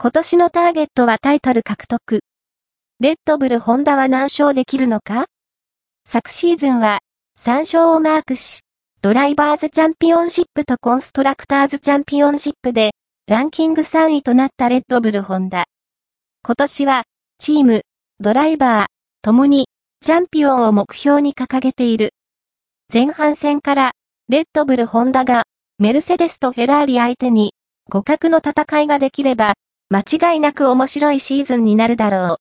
今年のターゲットはタイトル獲得。レッドブルホンダは何勝できるのか？昨シーズンは3勝をマークし、ドライバーズチャンピオンシップとコンストラクターズチャンピオンシップでランキング3位となったレッドブルホンダ。今年はチーム、ドライバー、ともにチャンピオンを目標に掲げている。前半戦からレッドブルホンダがメルセデスとフェラーリ相手に互角の戦いができれば間違いなく面白いシーズンになるだろう。